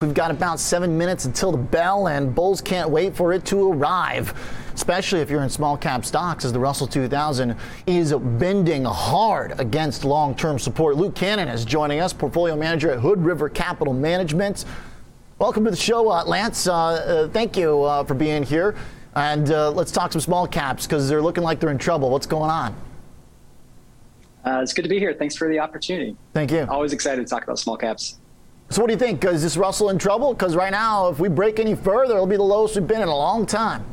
We've got about seven minutes until the bell, and bulls can't wait for it to arrive, especially if you're in small cap stocks, as the Russell 2000 is bending hard against long term support. Luke Cannon is joining us, portfolio manager at Hood River Capital Management. Welcome to the show, uh, Lance. Uh, uh, thank you uh, for being here. And uh, let's talk some small caps because they're looking like they're in trouble. What's going on? Uh, it's good to be here. Thanks for the opportunity. Thank you. Always excited to talk about small caps. So, what do you think? Is this Russell in trouble? Because right now, if we break any further, it'll be the lowest we've been in a long time.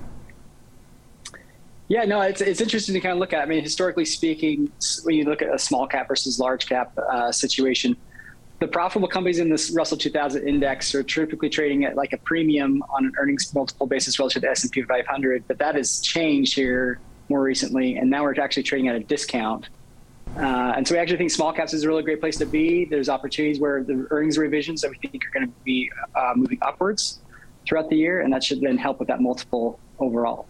Yeah, no, it's, it's interesting to kind of look at. I mean, historically speaking, when you look at a small cap versus large cap uh, situation, the profitable companies in this Russell 2000 index are typically trading at like a premium on an earnings multiple basis relative to the S&P 500. But that has changed here more recently, and now we're actually trading at a discount. Uh, and so we actually think small caps is a really great place to be. There's opportunities where the earnings revisions that we think are going to be uh, moving upwards throughout the year, and that should then help with that multiple overall.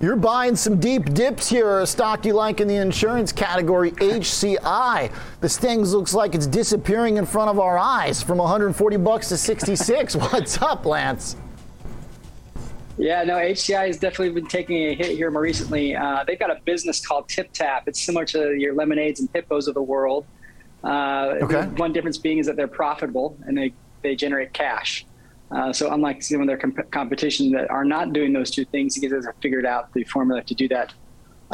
You're buying some deep dips here, a stock you like in the insurance category, HCI. This thing looks like it's disappearing in front of our eyes from 140 bucks to 66. What's up, Lance? Yeah, no, HCI has definitely been taking a hit here more recently. Uh, they've got a business called TypTap. It's similar to your lemonades and hippos of the world. Uh, okay. One difference being is that they're profitable and they, they generate cash. Uh, so unlike some of their comp- competition that are not doing those two things, you guys have figured out the formula to do that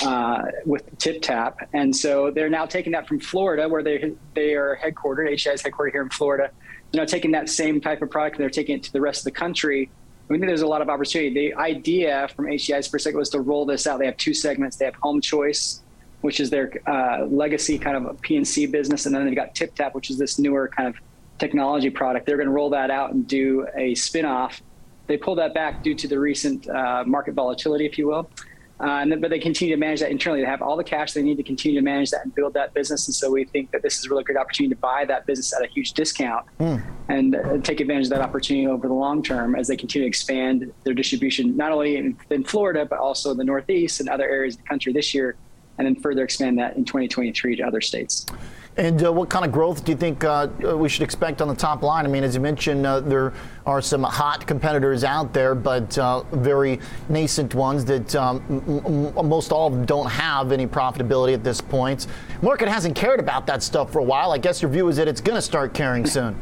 uh, with TypTap. And so they're now taking that from Florida, where they they are headquartered. HCI is headquartered here in Florida. They're now taking that same type of product and they're taking it to the rest of the country we think there's a lot of opportunity. The idea from HCI's perspective was to roll this out. They have two segments. They have Home Choice, which is their uh, legacy kind of P&C business, and then they've got TypTap, which is this newer kind of technology product. They're going to roll that out and do a spinoff. They pulled that back due to the recent uh, market volatility, if you will. Uh, and then, but they continue to manage that internally. They have all the cash they need to continue to manage that and build that business. And so we think that this is a really great opportunity to buy that business at a huge discount mm. and uh, take advantage of that opportunity over the long term as they continue to expand their distribution, not only in, in Florida, but also in the Northeast and other areas of the country this year, and then further expand that in 2023 to other states. And uh, what kind of growth do you think uh, we should expect on the top line? I mean, as you mentioned, uh, there are some hot competitors out there, but uh, very nascent ones that um, m- most all of them don't have any profitability at this point. Market hasn't cared about that stuff for a while. I guess your view is that it's going to start caring soon.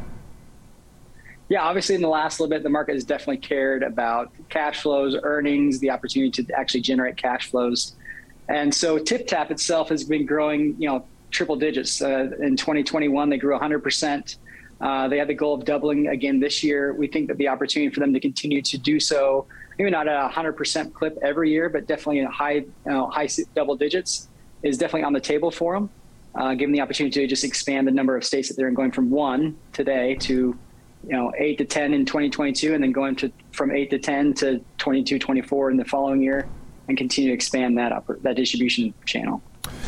Yeah, obviously, in the last little bit, the market has definitely cared about cash flows, earnings, the opportunity to actually generate cash flows. And so TypTap itself has been growing, you know, triple digits. Uh, in 2021, they grew 100%. Uh, they had the goal of doubling again this year. We think that the opportunity for them to continue to do so, maybe not at a 100% clip every year, but definitely in high, you know, high double digits, is definitely on the table for them. Uh, given the opportunity to just expand the number of states that they're in, going from one today to you know eight to 10 in 2022, and then going to from eight to 10 to 22, 24 in the following year, and continue to expand that upper, that distribution channel.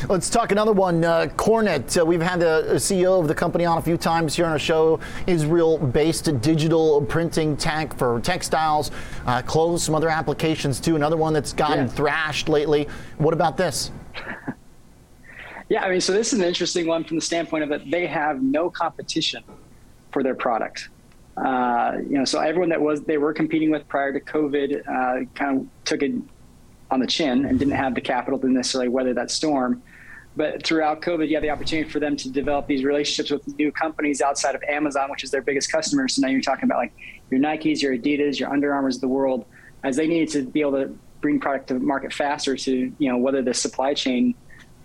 Let's talk another one. Uh, Kornit. Uh, we've had the CEO of the company on a few times here on our show. Israel-based digital printing tech for textiles, uh, clothes, some other applications too. Another one that's gotten yeah. thrashed lately. What about this? yeah, I mean, so this is an interesting one from the standpoint of that they have no competition for their product. Uh, you know, so everyone that was they were competing with prior to COVID uh, kind of took it on the chin and didn't have the capital to necessarily weather that storm. But throughout COVID, you had the opportunity for them to develop these relationships with new companies outside of Amazon, which is their biggest customer. So now you're talking about like your Nikes, your Adidas, your Under Armours of the world, as they needed to be able to bring product to market faster to you know whether the supply chain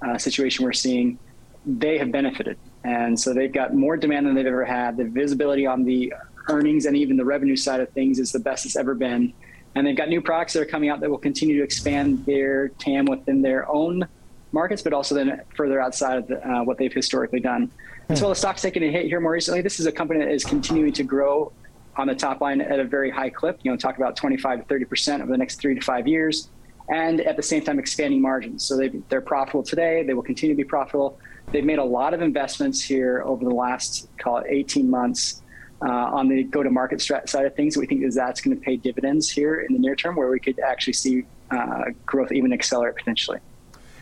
uh, situation we're seeing, they have benefited, and so they've got more demand than they've ever had. The visibility on the earnings and even the revenue side of things is the best it's ever been and they've got new products that are coming out that will continue to expand their TAM within their own markets, but also then further outside of the, uh, what they've historically done. As well the stock's taken a hit here more recently. This is a company that is continuing to grow on the top line at a very high clip. You know, talk about 25 to 30 percent over the next three to five years, and at the same time expanding margins. So they they're profitable today. They will continue to be profitable. They've made a lot of investments here over the last call it 18 months uh, on the go-to-market side of things. We think that that's going to pay dividends here in the near term, where we could actually see uh, growth even accelerate potentially.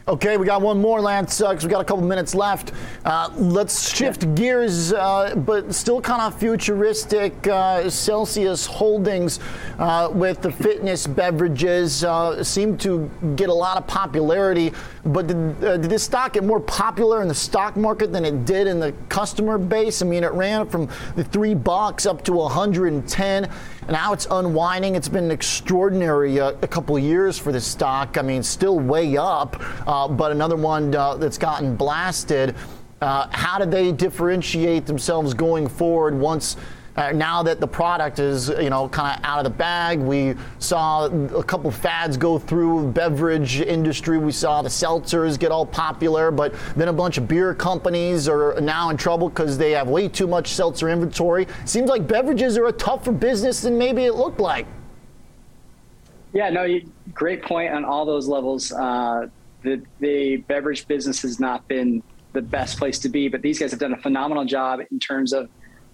Okay, we got one more, Lance, because we got a couple minutes left. Uh, let's shift yeah. gears, uh, but still kind of futuristic. Uh, Celsius Holdings uh, with the fitness beverages uh, seem to get a lot of popularity. But did, uh, did, this stock get more popular in the stock market than it did in the customer base? I mean, it ran from the three bucks up to 110. And now it's unwinding. It's been an extraordinary uh, a couple years for this stock. I mean, still way up, uh, but another one uh, that's gotten blasted. Uh, how do they differentiate themselves going forward once? Uh, now that the product is, you know, kind of out of the bag, we saw a couple fads go through beverage industry. We saw the seltzers get all popular, but then a bunch of beer companies are now in trouble because they have way too much seltzer inventory. Seems like beverages are a tougher business than maybe it looked like. Yeah, no, great point on all those levels. Uh, the, the beverage business has not been the best place to be, but these guys have done a phenomenal job in terms of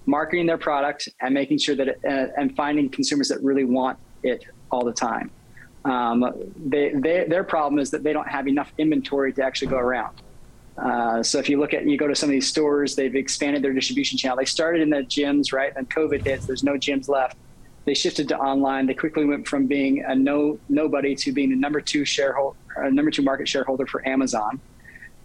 marketing their product and making sure that it, uh, and finding consumers that really want it all the time. Um, they, they, their problem is that they don't have enough inventory to actually go around. Uh, so if you look at you go to some of these stores, they've expanded their distribution channel. They started in the gyms, right? Then COVID hits. There's no gyms left. They shifted to online. They quickly went from being a no nobody to being the number two shareholder, uh, number two market shareholder for Amazon.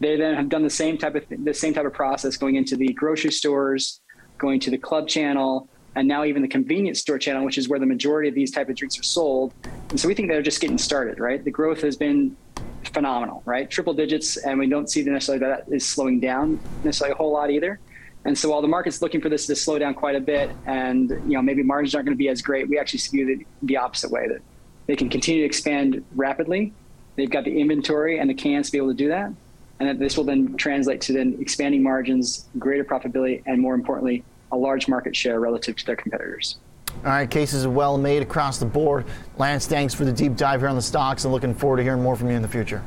They then have done the same type of th- the same type of process going into the grocery stores, going to the club channel, and now even the convenience store channel, which is where the majority of these type of drinks are sold. And so we think they're just getting started, right? The growth has been phenomenal, right? Triple digits, and we don't see necessarily that is slowing down necessarily a whole lot either. And so while the market's looking for this to slow down quite a bit, and you know maybe margins aren't going to be as great, we actually see the, the opposite way that they can continue to expand rapidly. They've got the inventory and the cans to be able to do that, and that this will then translate to then expanding margins, greater profitability, and more importantly, a large market share relative to their competitors. All right, cases are well made across the board. Lance, thanks for the deep dive here on the stocks and looking forward to hearing more from you in the future.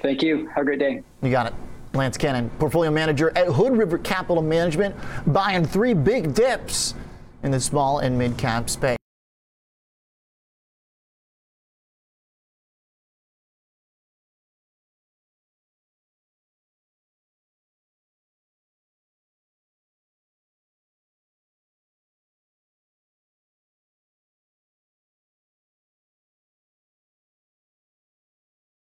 Thank you. Have a great day. You got it. Lance Cannon, portfolio manager at Hood River Capital Management, buying three big dips in the small and mid cap space.